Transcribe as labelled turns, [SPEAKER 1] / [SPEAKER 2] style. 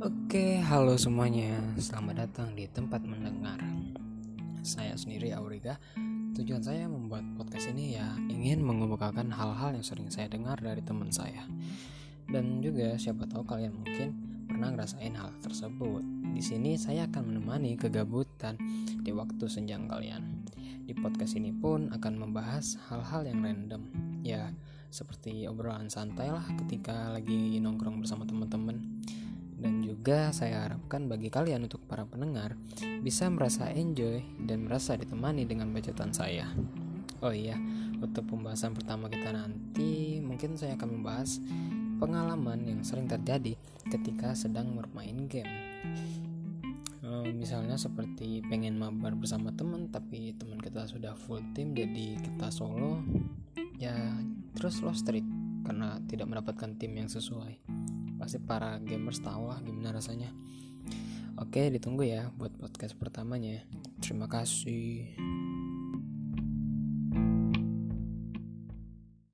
[SPEAKER 1] Oke, halo semuanya. Selamat datang di tempat mendengar. Saya sendiri Auriga. Tujuan saya membuat podcast ini ya ingin mengemukakan hal-hal yang sering saya dengar dari teman saya. Dan juga siapa tahu kalian mungkin pernah ngerasain hal tersebut. Di sini saya akan menemani kegabutan di waktu senjang kalian. Di podcast ini pun akan membahas hal-hal yang random. Ya, seperti obrolan santai lah ketika lagi nongkrong bersama teman-teman dan juga saya harapkan bagi kalian untuk para pendengar bisa merasa enjoy dan merasa ditemani dengan bacotan saya. Oh iya, untuk pembahasan pertama kita nanti mungkin saya akan membahas pengalaman yang sering terjadi ketika sedang bermain game. Uh, misalnya seperti pengen mabar bersama teman tapi teman kita sudah full team jadi kita solo ya terus lost streak karena tidak mendapatkan tim yang sesuai pasti para gamers tahu lah gimana rasanya. Oke ditunggu ya buat podcast pertamanya. Terima kasih